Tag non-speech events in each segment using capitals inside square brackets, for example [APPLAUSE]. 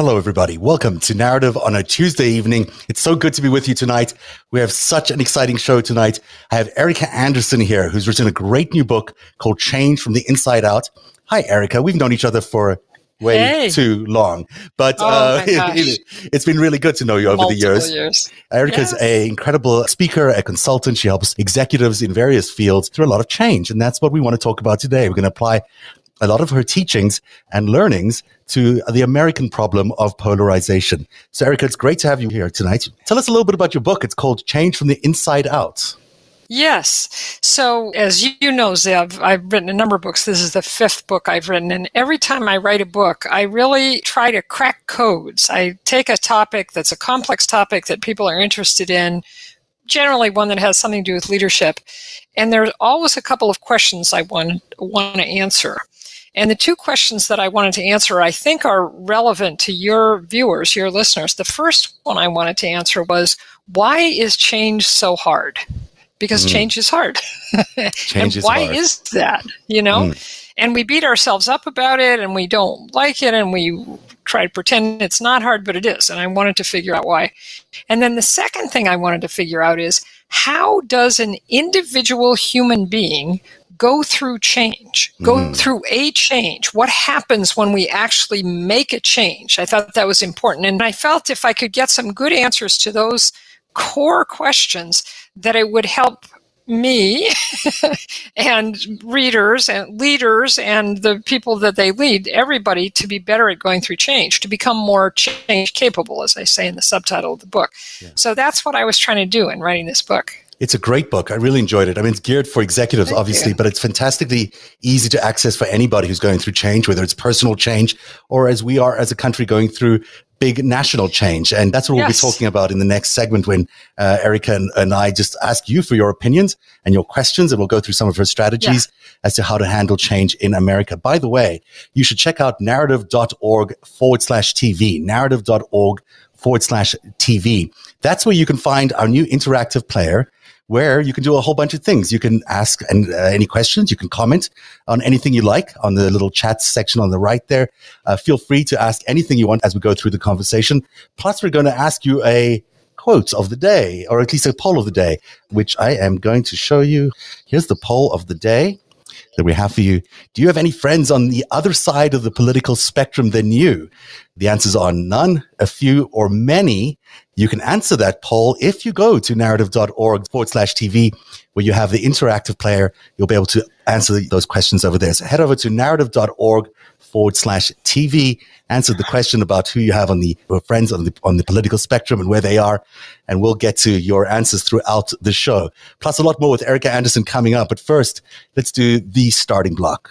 Hello, everybody. Welcome to Narativ on a Tuesday evening. It's so good to be with you tonight. We have such an exciting show tonight. I have Erika Andersen here, who's written a great new book called Change from the Inside Out. Hi, Erika. We've known each other for way hey. too long, but oh uh, [LAUGHS] it, has been really good to know you over Multiple the years. years. Erika's Yeah. a incredible speaker, a consultant. She helps executives in various fields through a lot of change. And that's what we want to talk about today. We're going to apply a lot of her teachings and learnings to the American problem of polarization. So, Erika, it's great to have you here tonight. Tell us a little bit about your book. It's called Change from the Inside Out. Yes. So, as you know, Zev, I've written a number of books. This is the fifth book I've written. And every time I write a book, I really try to crack codes. I take a topic that's a complex topic that people are interested in, generally one that has something to do with leadership. And there's always a couple of questions I want, want to answer. And the two questions that I wanted to answer, I think, are relevant to your viewers, your listeners. The first one I wanted to answer was why is change so hard? Because Mm. change is hard. [LAUGHS] Change and why hard. is that? You know? And we beat ourselves up about it and we don't like it and we try to pretend it's not hard, but it is. And I wanted to figure out why. And then the second thing I wanted to figure out is how does an individual human being go through change, go Mm. through a change? What happens when we actually make a change? I thought that was important. And I felt if I could get some good answers to those core questions, that it would help me [LAUGHS] and readers and leaders and the people that they lead, everybody to be better at going through change, to become more change capable, as I say in the subtitle of the book. So that's what I was trying to do in writing this book. It's a great book. I really enjoyed it. I mean, it's geared for executives, Thank obviously, you. but it's fantastically easy to access for anybody who's going through change, whether it's personal change or as we are as a country going through big national change. And that's what we'll be talking about in the next segment when uh, Erika and, and I just ask you for your opinions and your questions, and we'll go through some of her strategies as to how to handle change in America. By the way, you should check out narativ.org forward slash TV, narativ.org forward slash TV. That's where you can find our new interactive player where you can do a whole bunch of things. You can ask uh, any questions. You can comment on anything you like on the little chat section on the right there. Uh, feel free to ask anything you want as we go through the conversation. Plus, we're going to ask you a quote of the day, or at least a poll of the day, which I am going to show you. Here's the poll of the day that we have for you. Do you have any friends on the other side of the political spectrum than you? The answers are none, a few, or many. You can answer that poll if you go to narativ.org forward slash TV, where you have the interactive player. You'll be able to answer those questions over there. So head over to narativ.org forward slash TV, answer the question about who you have on the friends on the on the political spectrum and where they are, and we'll get to your answers throughout the show. Plus a lot more with Erika Andersen coming up. But first, let's do the starting block.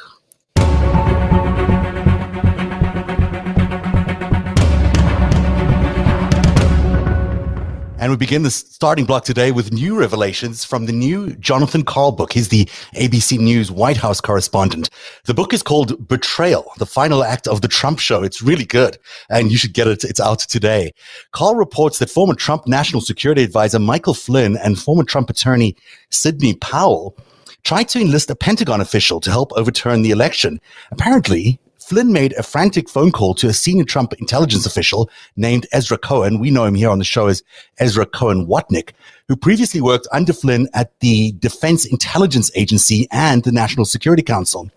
And we begin the starting block today with new revelations from the new Jonathan Karl book. He's the ABC News White House correspondent. The book is called Betrayal, the final act of the Trump show. It's really good and you should get it. It's out today. Karl reports that former Trump National Security Advisor Michael Flynn and former Trump attorney Sidney Powell tried to enlist a Pentagon official to help overturn the election. Apparently, Flynn made a frantic phone call to a senior Trump intelligence official named Ezra Cohen. We know him here on the show as Ezra Cohen Watnick, who previously worked under Flynn at the Defense Intelligence Agency and the National Security Council.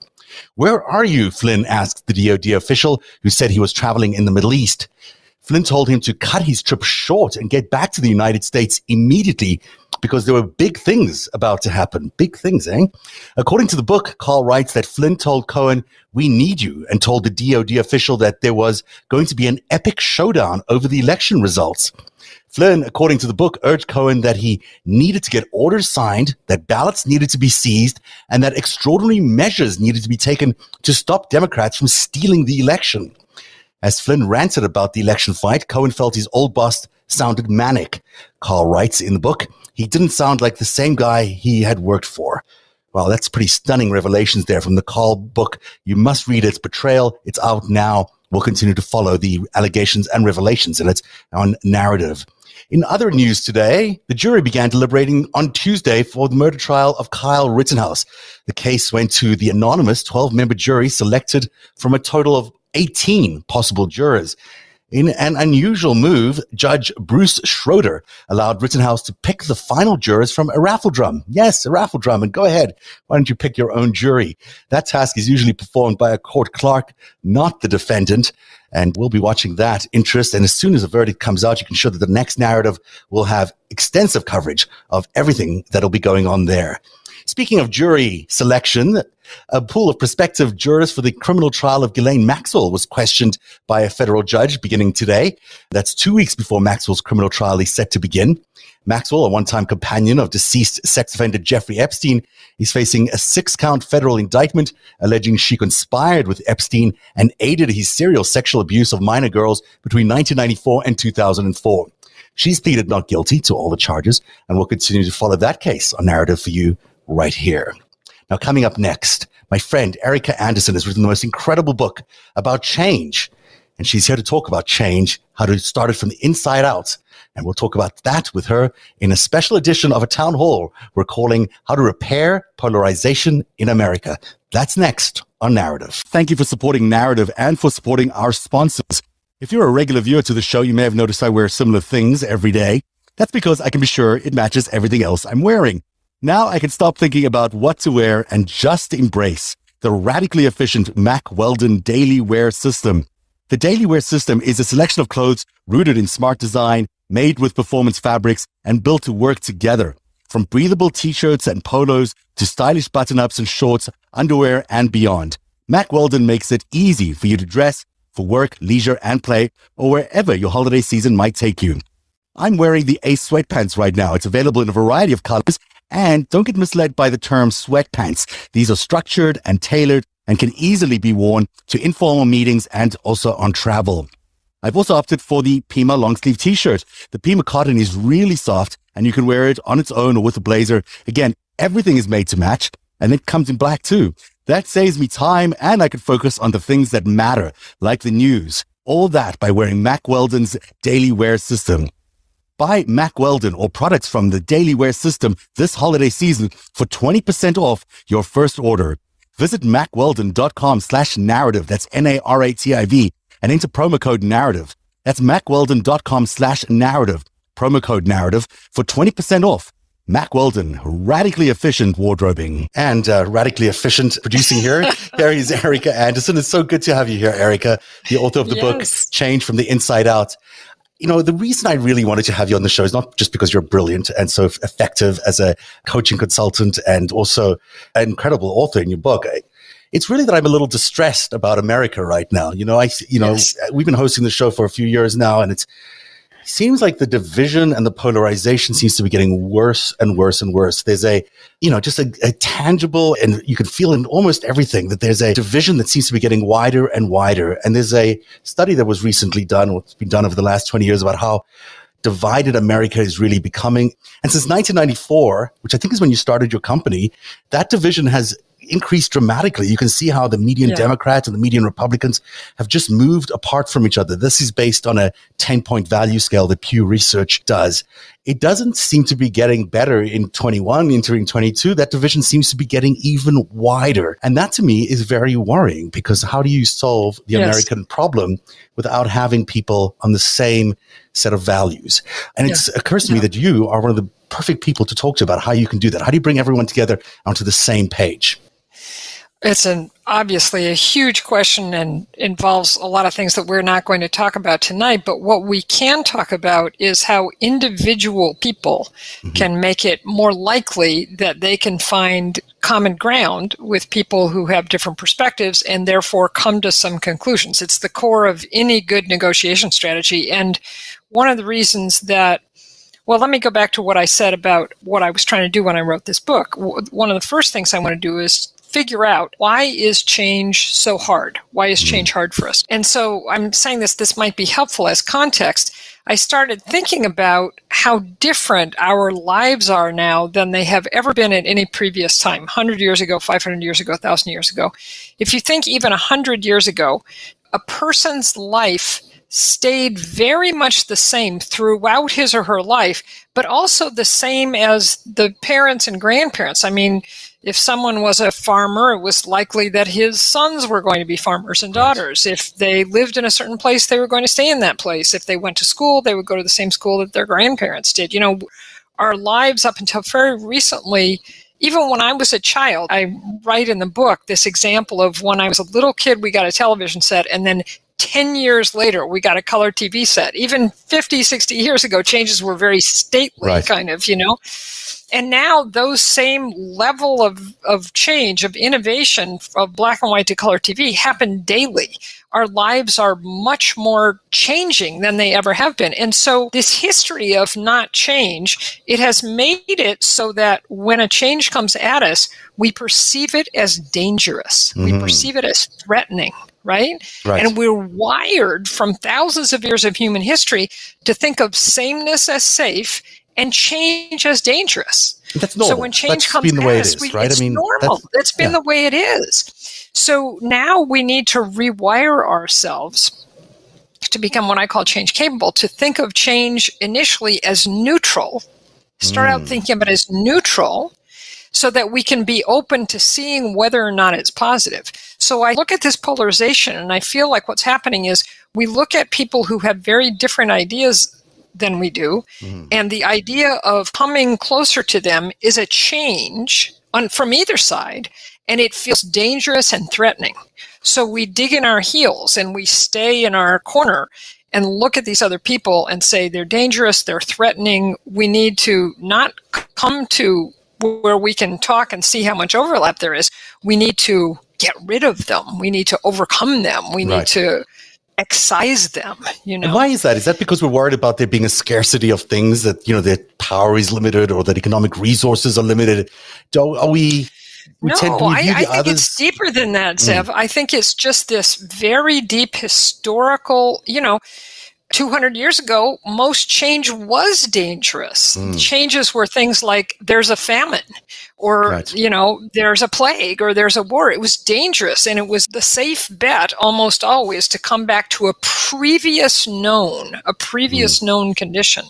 Where are you? Flynn asked the DoD official who said he was traveling in the Middle East. Flynn told him to cut his trip short and get back to the United States immediately because there were big things about to happen. Big things, eh? According to the book, Karl writes that Flynn told Cohen, We need you, and told the DoD official that there was going to be an epic showdown over the election results. Flynn, according to the book, urged Cohen that he needed to get orders signed, that ballots needed to be seized, and that extraordinary measures needed to be taken to stop Democrats from stealing the election. As Flynn ranted about the election fight, Cohen felt his old boss sounded manic. Karl writes in the book, he didn't sound like the same guy he had worked for. Wow, that's pretty stunning revelations there from the Karl book. You must read its betrayal. It's out now. We'll continue to follow the allegations and revelations in it on Narativ. In other news today, the jury began deliberating on Tuesday for the murder trial of Kyle Rittenhouse. The case went to the anonymous 12 member jury selected from a total of 18 possible jurors. In an unusual move, Judge Bruce Schroeder allowed Rittenhouse to pick the final jurors from a raffle drum. Yes, a raffle drum. And go ahead. Why don't you pick your own jury? That task is usually performed by a court clerk, not the defendant. And we'll be watching that interest. And as soon as a verdict comes out, you can show that the next narrative will have extensive coverage of everything that'll be going on there. Speaking of jury selection, a pool of prospective jurors for the criminal trial of Ghislaine Maxwell was questioned by a federal judge beginning today. That's two weeks before Maxwell's criminal trial is set to begin. Maxwell, a one-time companion of deceased sex offender Jeffrey Epstein, is facing a six-count federal indictment alleging she conspired with Epstein and aided his serial sexual abuse of minor girls between 1994 and 2004. She's pleaded not guilty to all the charges and will continue to follow that case on Narativ for you right here. Now, coming up next, my friend Erika Andersen has written the most incredible book about change. And she's here to talk about change, how to start it from the inside out. And we'll talk about that with her in a special edition of a town hall we're calling How to Repair Polarization in America. That's next on Narativ. Thank you for supporting Narativ and for supporting our sponsors. If you're a regular viewer to the show, you may have noticed I wear similar things every day. That's because I can be sure it matches everything else I'm wearing. Now I can stop thinking about what to wear and just embrace the radically efficient Mack Weldon Daily Wear System. The Daily Wear System is a selection of clothes rooted in smart design, made with performance fabrics, and built to work together. From breathable t-shirts and polos to stylish button-ups and shorts, underwear, and beyond. Mack Weldon makes it easy for you to dress for work, leisure, and play, or wherever your holiday season might take you. I'm wearing the Ace sweatpants right now. It's available in a variety of colors and don't get misled by the term sweatpants. These are structured and tailored and can easily be worn to informal meetings and also on travel. I've also opted for the Pima long sleeve t-shirt. The Pima cotton is really soft and you can wear it on its own or with a blazer. Again, everything is made to match and it comes in black too. That saves me time and I can focus on the things that matter, like the news. All that by wearing Mack Weldon's daily wear system. Buy Mack Weldon or products from the Daily Wear system this holiday season for 20% off your first order. Visit mackweldon.com slash narativ. That's N-A-R-A-T-I-V and enter promo code narativ. That's mackweldon.com slash narativ. Promo code narativ for 20% off. Mack Weldon, radically efficient wardrobing and uh, radically efficient producing here. [LAUGHS] here is Erika Andersen. It's so good to have you here, Erika, the author of the yes. book Change from the Inside Out you know, the reason I really wanted to have you on the show is not just because you're brilliant and so effective as a coaching consultant and also an incredible author in your book. It's really that I'm a little distressed about America right now. You know, I, you know, yes. we've been hosting the show for a few years now and it's, seems like the division and the polarization seems to be getting worse and worse and worse. There's a, you know, just a, a, tangible, and you can feel in almost everything that there's a division that seems to be getting wider and wider. And there's a study that was recently done, it's been done over the last 20 years about how divided America is really becoming. And since 1994, which I think is when you started your company, that division has increased dramatically. You can see how the median yeah. Democrats and the median Republicans have just moved apart from each other. This is based on a 10 point value scale that Pew Research does. It doesn't seem to be getting better in 21, entering 22. That division seems to be getting even wider. And that to me is very worrying because how do you solve the yes. American problem without having people on the same set of values? And yeah. it occurs to yeah. me that you are one of the perfect people to talk to about how you can do that. How do you bring everyone together onto the same page? It's an obviously a huge question and involves a lot of things that we're not going to talk about tonight. But what we can talk about is how individual people mm-hmm. can make it more likely that they can find common ground with people who have different perspectives and therefore come to some conclusions. It's the core of any good negotiation strategy. And one of the reasons that well, let me go back to what I said about what I was trying to do when I wrote this book. One of the first things I want to do is figure out why is change so hard? Why is change mm-hmm. hard for us? And so I'm saying this, this might be helpful as context. I started thinking about how different our lives are now than they have ever been at any previous time 100 years ago, 500 years ago, 1,000 years ago. If you think even 100 years ago, a person's life stayed very much the same throughout his or her life, but also the same as the parents and grandparents. I mean, if someone was a farmer, it was likely that his sons were going to be farmers and daughters. If they lived in a certain place, they were going to stay in that place. If they went to school, they would go to the same school that their grandparents did. You know, our lives up until very recently, even when I was a child, I write in the book this example of when I was a little kid, we got a television set, and then 10 years later, we got a color TV set. Even 50, 60 years ago, changes were very stately, right. kind of, you know and now those same level of, of change of innovation of black and white to color tv happen daily our lives are much more changing than they ever have been and so this history of not change it has made it so that when a change comes at us we perceive it as dangerous mm-hmm. we perceive it as threatening right? right? And we're wired from thousands of years of human history to think of sameness as safe and change as dangerous. That's normal. So when change that's comes been the way us, it is, right? It's I mean, normal. That's, that's been yeah. the way it is. So now we need to rewire ourselves to become what I call change capable, to think of change initially as neutral. Start mm. out thinking of it as neutral so that we can be open to seeing whether or not it's positive. So I look at this polarization and I feel like what's happening is we look at people who have very different ideas than we do. Mm-hmm. And the idea of coming closer to them is a change on, from either side, and it feels dangerous and threatening. So we dig in our heels and we stay in our corner and look at these other people and say they're dangerous, they're threatening. We need to not come to where we can talk and see how much overlap there is. We need to get rid of them. We need to overcome them. We need to excise them you know and why is that is that because we're worried about there being a scarcity of things that you know that power is limited or that economic resources are limited Do, are we no, I, I think it's deeper than that, Zev. Mm. I think it's just this very deep historical, you know, 200 years ago, most change was dangerous. Mm. Changes were things like there's a famine or, right. you know, there's a plague or there's a war. It was dangerous. And it was the safe bet almost always to come back to a previous known, a previous mm. known condition.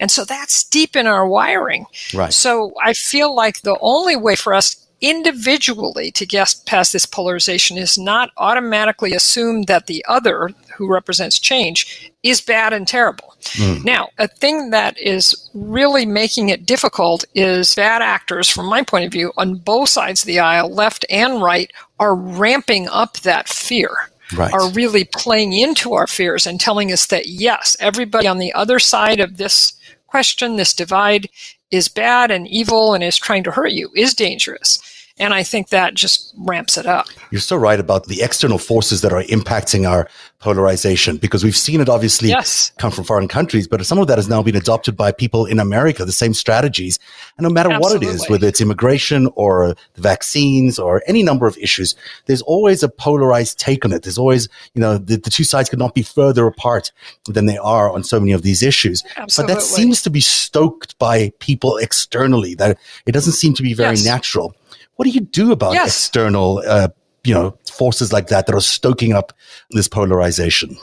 And so that's deep in our wiring. Right. So I feel like the only way for us individually to get past this polarization is not automatically assume that the other who represents change is bad and terrible. Mm. Now, a thing that is really making it difficult is bad actors, from my point of view, on both sides of the aisle, left and right, are ramping up that fear. Right. Are really playing into our fears and telling us that yes, everybody on the other side of this question, this divide, is bad and evil and is trying to hurt you, is dangerous. And I think that just ramps it up. You're so right about the external forces that are impacting our polarization because we've seen it obviously yes. come from foreign countries, but some of that has now been adopted by people in America, the same strategies. And no matter Absolutely. what it is, whether it's immigration or the vaccines or any number of issues, there's always a polarized take on it. There's always, you know, the, the two sides could not be further apart than they are on so many of these issues. Absolutely. But that seems to be stoked by people externally, that it doesn't seem to be very yes. natural. What do you do about yes. external, uh, you know, forces like that that are stoking up this polarization?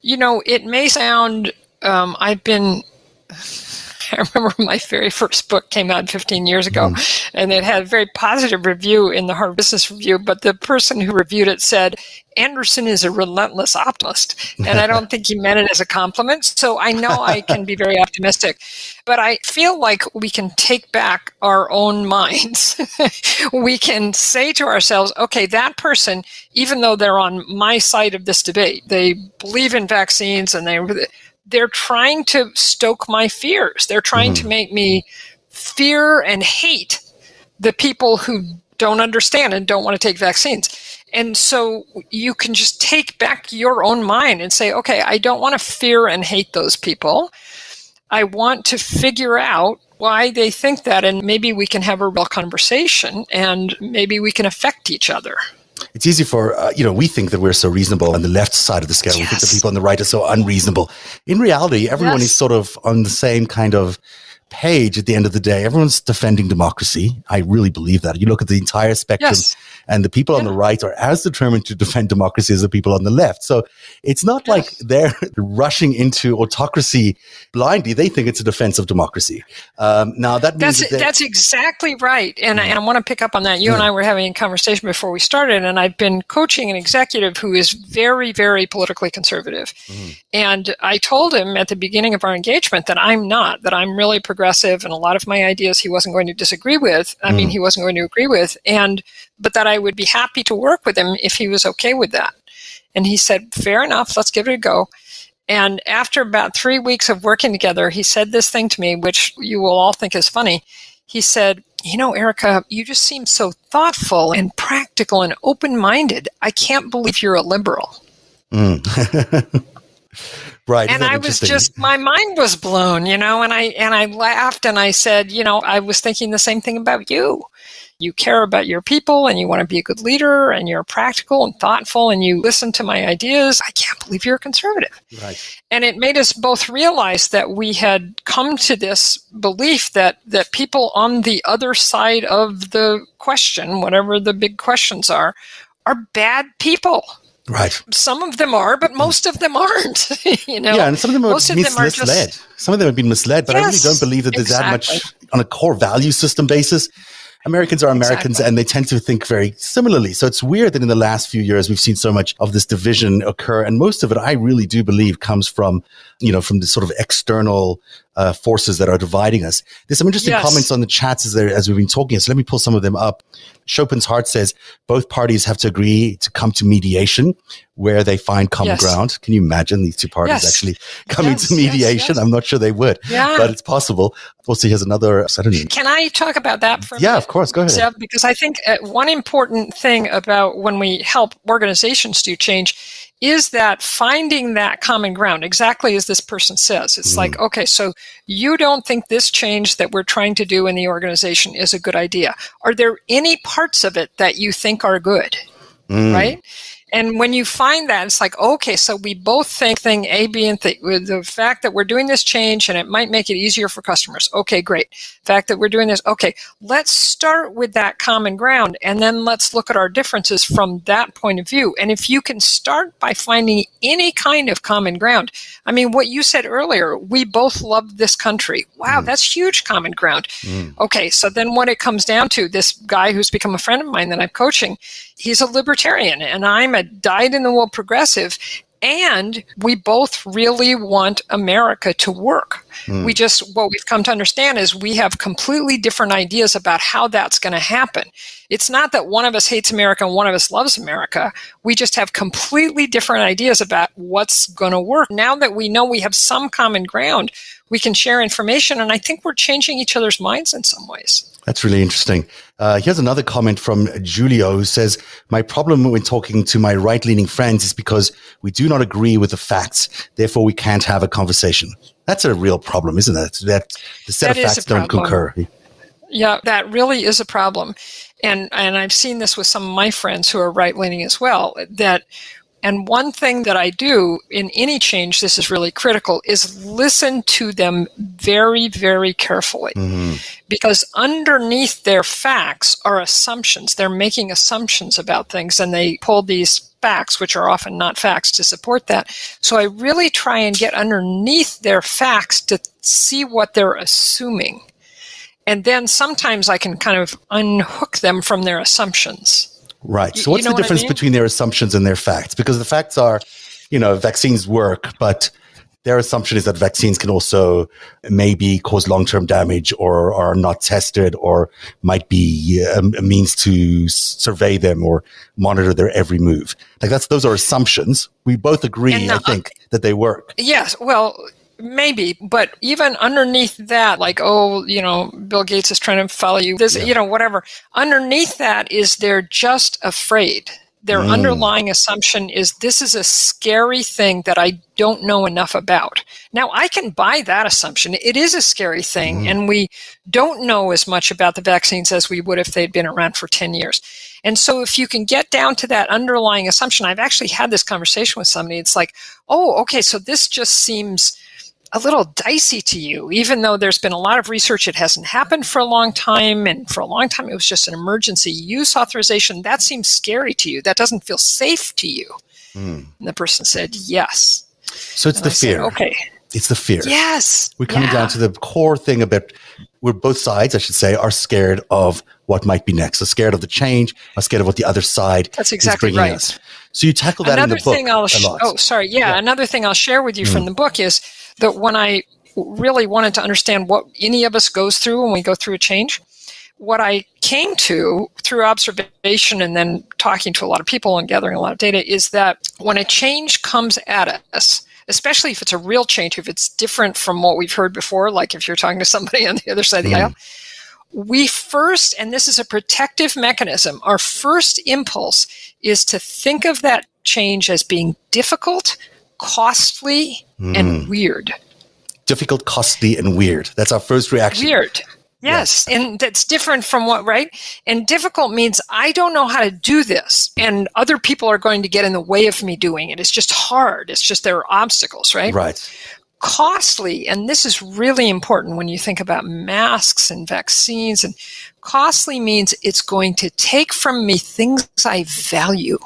You know, it may sound. Um, I've been. [LAUGHS] I remember my very first book came out 15 years ago, mm. and it had a very positive review in the Harvard Business Review. But the person who reviewed it said Andersen is a relentless optimist. And I don't [LAUGHS] think he meant it as a compliment. So I know I can be very optimistic. But I feel like we can take back our own minds. [LAUGHS] we can say to ourselves, okay, that person, even though they're on my side of this debate, they believe in vaccines and they they're trying to stoke my fears. They're trying mm-hmm. to make me fear and hate the people who don't understand and don't want to take vaccines. And so you can just take back your own mind and say, okay, I don't want to fear and hate those people. I want to figure out why they think that, and maybe we can have a real conversation and maybe we can affect each other it's easy for uh, you know we think that we're so reasonable on the left side of the scale. Yes. We think that people on the right are so unreasonable. In reality, everyone yes. is sort of on the same kind of page at the end of the day, everyone's defending democracy. I really believe that. You look at the entire spectrum, yes. and the people yeah. on the right are as determined to defend democracy as the people on the left. So it's not yes. like they're [LAUGHS] rushing into autocracy blindly. They think it's a defense of democracy. Um, now that means that's, that that's exactly right. And, I, and I want to pick up on that. You and I were having a conversation before we started, and I've been coaching an executive who is very, very politically conservative. mm And I told him at the beginning of our engagement that I'm not, that I'm really progressive and a lot of my ideas he wasn't going to disagree with. I mm. mean, he wasn't going to agree with. And, but that I would be happy to work with him if he was okay with that. And he said, fair enough, let's give it a go. And after about three weeks of working together, he said this thing to me, which you will all think is funny. He said, You know, Erika, you just seem so thoughtful and practical and open minded. I can't believe you're a liberal. Mm. [LAUGHS] Right. And I was just my mind was blown, you know, and I and I laughed and I said, you know, I was thinking the same thing about you. You care about your people and you want to be a good leader and you're practical and thoughtful and you listen to my ideas. I can't believe you're a conservative. Right. And it made us both realize that we had come to this belief that that people on the other side of the question, whatever the big questions are, are bad people Right. Some of them are, but most of them aren't. [LAUGHS] you know. Yeah, and some of them are, most of them are misled. Just, some of them have been misled, but yes, I really don't believe that there's exactly. that much on a core value system basis. Americans are Americans exactly. and they tend to think very similarly. So it's weird that in the last few years we've seen so much of this division occur. And most of it, I really do believe comes from, you know, from the sort of external uh, forces that are dividing us. There's some interesting yes. comments on the chats as, there, as we've been talking. So let me pull some of them up. Chopin's Heart says both parties have to agree to come to mediation where they find common yes. ground. Can you imagine these two parties yes. actually coming to mediation? I'm not sure they would, yeah. but it's possible. Also, he has another. I don't Can I talk about that for Yeah, minute, of course. Go ahead. Zev, because I think uh, one important thing about when we help organizations do change is that finding that common ground, exactly as this person says. It's mm. like, okay, so you don't think this change that we're trying to do in the organization is a good idea. Are there any parts of it that you think are good? Mm. Right? And when you find that, it's like, okay, so we both think thing A, B, and th- the fact that we're doing this change and it might make it easier for customers. Okay, great. The fact that we're doing this. Okay, let's start with that common ground and then let's look at our differences from that point of view. And if you can start by finding any kind of common ground, I mean, what you said earlier, we both love this country. Wow, mm. that's huge common ground. Mm. Okay, so then what it comes down to, this guy who's become a friend of mine that I'm coaching, he's a libertarian and I'm a dyed in the wool progressive. And we both really want America to work. Mm. We just, what we've come to understand is we have completely different ideas about how that's going to happen. It's not that one of us hates America and one of us loves America. We just have completely different ideas about what's going to work. Now that we know we have some common ground, we can share information. And I think we're changing each other's minds in some ways. That's really interesting. Uh, here's another comment from Julio who says, My problem when talking to my right leaning friends is because we do not agree with the facts. Therefore, we can't have a conversation. That's a real problem, isn't it? That the set that of facts don't concur. Yeah, that really is a problem. And, and I've seen this with some of my friends who are right leaning as well, that and one thing that I do in any change, this is really critical, is listen to them very, very carefully. Mm-hmm. Because underneath their facts are assumptions. They're making assumptions about things and they pull these facts, which are often not facts, to support that. So I really try and get underneath their facts to see what they're assuming. And then sometimes I can kind of unhook them from their assumptions. Right. So, what's you know the difference I mean? between their assumptions and their facts? Because the facts are, you know, vaccines work, but their assumption is that vaccines can also maybe cause long term damage or are not tested or might be a, a, means to survey them or monitor their every move. Like that's those are assumptions. We both agree, I uh, think, that they work. Yes. Well, maybe but even underneath that like oh you know bill gates is trying to follow you this yeah. you know whatever underneath that is they're just afraid their mm. underlying assumption is this is a scary thing that I don't know enough about. Now, I can buy that assumption. It is a scary thing, mm. and we don't know as much about the vaccines as we would if they'd been around for 10 years. And so, if you can get down to that underlying assumption, I've actually had this conversation with somebody. It's like, oh, okay, so this just seems a little dicey to you, even though there's been a lot of research, it hasn't happened for a long time. And for a long time, it was just an emergency use authorization. That seems scary to you. That doesn't feel safe to you. Mm. And the person said, yes. So it's and the I fear. Said, okay. It's the fear. Yes. We're coming yeah. down to the core thing about where both sides, I should say, are scared of what might be next. Are scared of the change, are scared of what the other side That's exactly is bringing right. us. So you tackle that another in the book. Thing I'll sh- oh, sorry. Yeah, yeah, Another thing I'll share with you mm. from the book is that when I really wanted to understand what any of us goes through when we go through a change, what I came to through observation and then talking to a lot of people and gathering a lot of data is that when a change comes at us, especially if it's a real change, if it's different from what we've heard before, like if you're talking to somebody [LAUGHS] on the other side of the aisle, mm-hmm. we first, and this is a protective mechanism, our first impulse is to think of that change as being difficult, costly, mm. and weird. Difficult, costly, and weird. That's our first reaction. Weird. Yes. yes. And that's different from what, right? And difficult means I don't know how to do this. And other people are going to get in the way of me doing it. It's just hard. It's just there are obstacles, right? Right. Costly, and this is really important when you think about masks and vaccines, and costly means it's going to take from me things I value.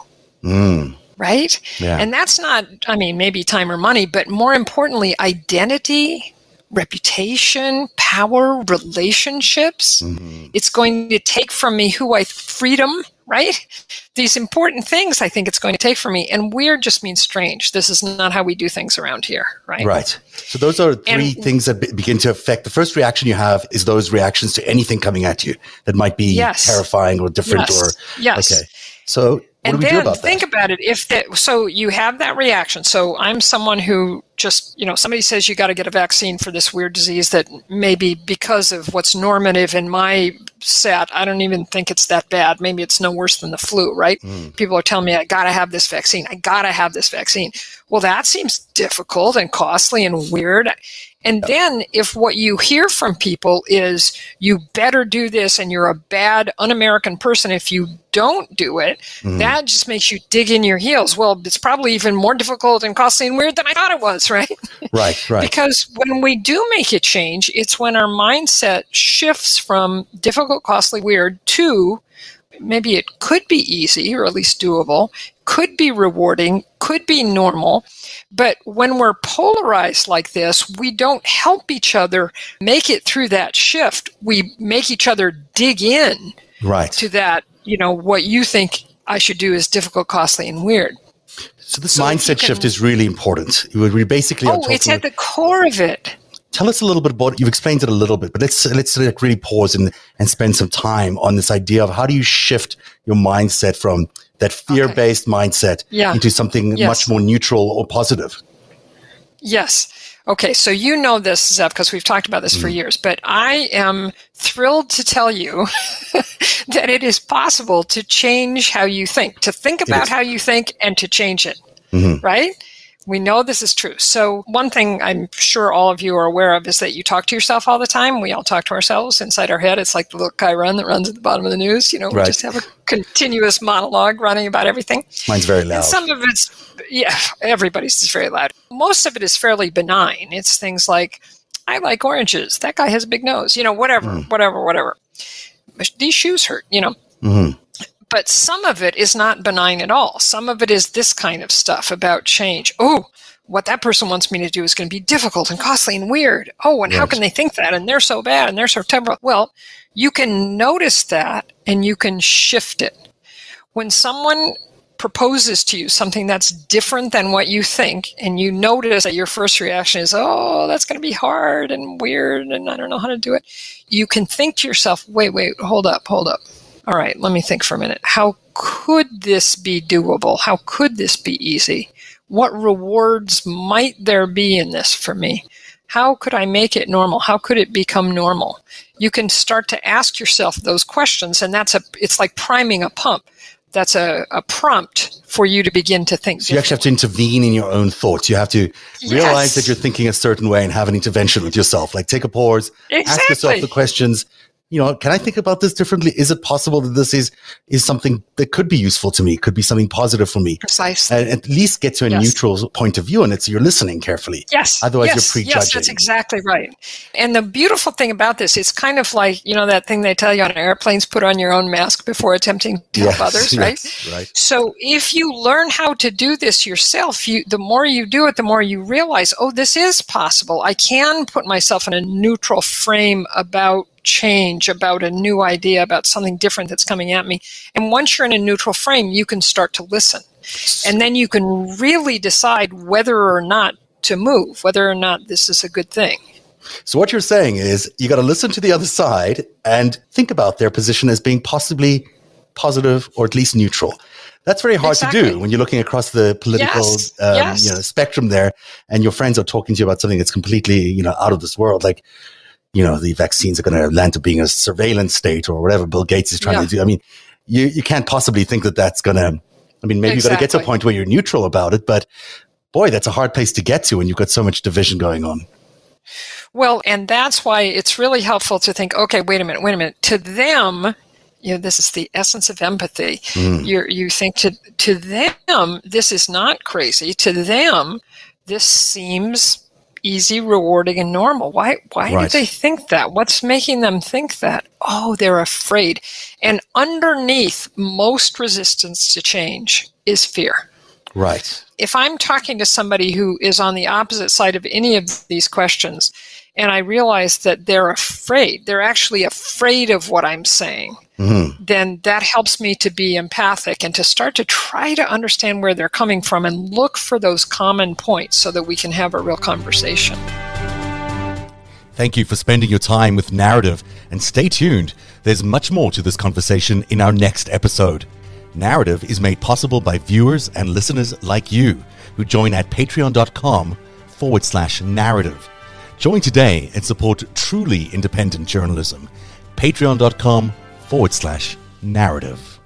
Mm right? Yeah. And that's not, I mean, maybe time or money, but more importantly, identity, reputation, power, relationships. Mm-hmm. It's going to take from me who I freedom, right? These important things I think it's going to take from me. And weird just means strange. This is not how we do things around here, right? Right. So those are three and, things that be- begin to affect the first reaction you have is those reactions to anything coming at you that might be yes. terrifying or different yes. or yes. okay. So what and then think about it. If that, so you have that reaction. So I'm someone who just, you know, somebody says you got to get a vaccine for this weird disease that maybe because of what's normative in my set, I don't even think it's that bad. Maybe it's no worse than the flu, right? Mm. People are telling me I got to have this vaccine. I got to have this vaccine. Well, that seems difficult and costly and weird. And then if what you hear from people is you better do this and you're a bad un-American person if you don't do it, mm-hmm. that just makes you dig in your heels. Well, it's probably even more difficult and costly and weird than I thought it was, [LAUGHS] right? Right, right. because when we do make a change, it's when our mindset shifts from difficult, costly, weird to maybe it could be easy or at least doable, could be rewarding, could be normal. But when we're polarized like this, we don't help each other make it through that shift. We make each other dig in right. to that, you know, what you think I should do is difficult, costly, and weird. So this so mindset can, shift is really important. We basically oh, it's at the core of it. Tell us a little bit about it. You've explained it a little bit, but let's let's like really pause and, and spend some time on this idea of how do you shift your mindset from that fear-based okay. mindset yeah. into something yes. much more neutral or positive. Yes. Okay, so you know this, Zev, because we've talked about this mm. for years, but I am thrilled to tell you [LAUGHS] that it is possible to change how you think, to think about how you think and to change it. Mm-hmm. Right? We know this is true. So, one thing I'm sure all of you are aware of is that you talk to yourself all the time. We all talk to ourselves inside our head. It's like the little Chiron that runs at the bottom of the news. You know, we just have a continuous monologue running about everything. Mine's very loud. And some of it's, yeah, everybody's is very loud. Most of it is fairly benign. It's things like, I like oranges. That guy has a big nose. You know, whatever, mm. whatever, whatever. These shoes hurt, you know. Mm-hmm. But some of it is not benign at all. Some of it is this kind of stuff about change. Oh, what that person wants me to do is going to be difficult and costly and weird. Oh, and yes. how can they think that? And they're so bad and they're so terrible. Well, you can notice that and you can shift it. When someone proposes to you something that's different than what you think, and you notice that your first reaction is, oh, that's going to be hard and weird and I don't know how to do it, you can think to yourself, wait, wait, hold up, hold up all right, let me think for a minute. How could this be doable? How could this be easy? What rewards might there be in this for me? How could I make it normal? How could it become normal? You can start to ask yourself those questions, and that's a it's like priming a pump. That's a, a prompt for you to begin to think. So you actually have to intervene in your own thoughts. You have to yes. realize that you're thinking a certain way and have an intervention with yourself. Like take a pause, exactly. ask yourself the questions, you know, can I think about this differently? Is it possible that this is is something that could be useful to me, could be something positive for me? Precisely. And at least get to a yes. neutral point of view and it's you're listening carefully. Yes. Otherwise yes. you're prejudging. Yes, that's exactly right. And the beautiful thing about this, it's kind of like, you know, that thing they tell you on airplanes, put on your own mask before attempting to yes, help others, [LAUGHS] right? Right. So if you learn how to do this yourself, you the more you do it, the more you realize, oh, this is possible. I can put myself in a neutral frame about change, about a new idea, about something different that's coming at me. And once you're in a neutral frame, you can start to listen. And then you can really decide whether or not to move, whether or not this is a good thing. So what you're saying is you got to listen to the other side and think about their position as being possibly positive or at least neutral. That's very hard exactly. to do when you're looking across the political yes. Um, yes. You know, spectrum there, and your friends are talking to you about something that's completely you know out of this world. Like you know, the vaccines are going to land up being a surveillance state or whatever Bill Gates is trying yeah. to do. I mean, you, you can't possibly think that that's going to, I mean, maybe exactly. you've got to get to a point where you're neutral about it, but boy, that's a hard place to get to when you've got so much division going on. Well, and that's why it's really helpful to think, okay, wait a minute, wait a minute. To them, you know, this is the essence of empathy. Mm. You you think to to them, this is not crazy. To them, this seems easy, rewarding, and normal. Why why right. do they think that? What's making them think that? Oh, they're afraid. And underneath most resistance to change is fear. Right. If I'm talking to somebody who is on the opposite side of any of these questions, and I realize that they're afraid, they're actually afraid of what I'm saying, mm-hmm. then that helps me to be empathic and to start to try to understand where they're coming from and look for those common points so that we can have a real conversation. Thank you for spending your time with Narativ, and stay tuned. There's much more to this conversation in our next episode. Narrative is made possible by viewers and listeners like you who join at patreon.com forward slash narativ. Join today and support truly independent journalism. Patreon.com forward slash narativ.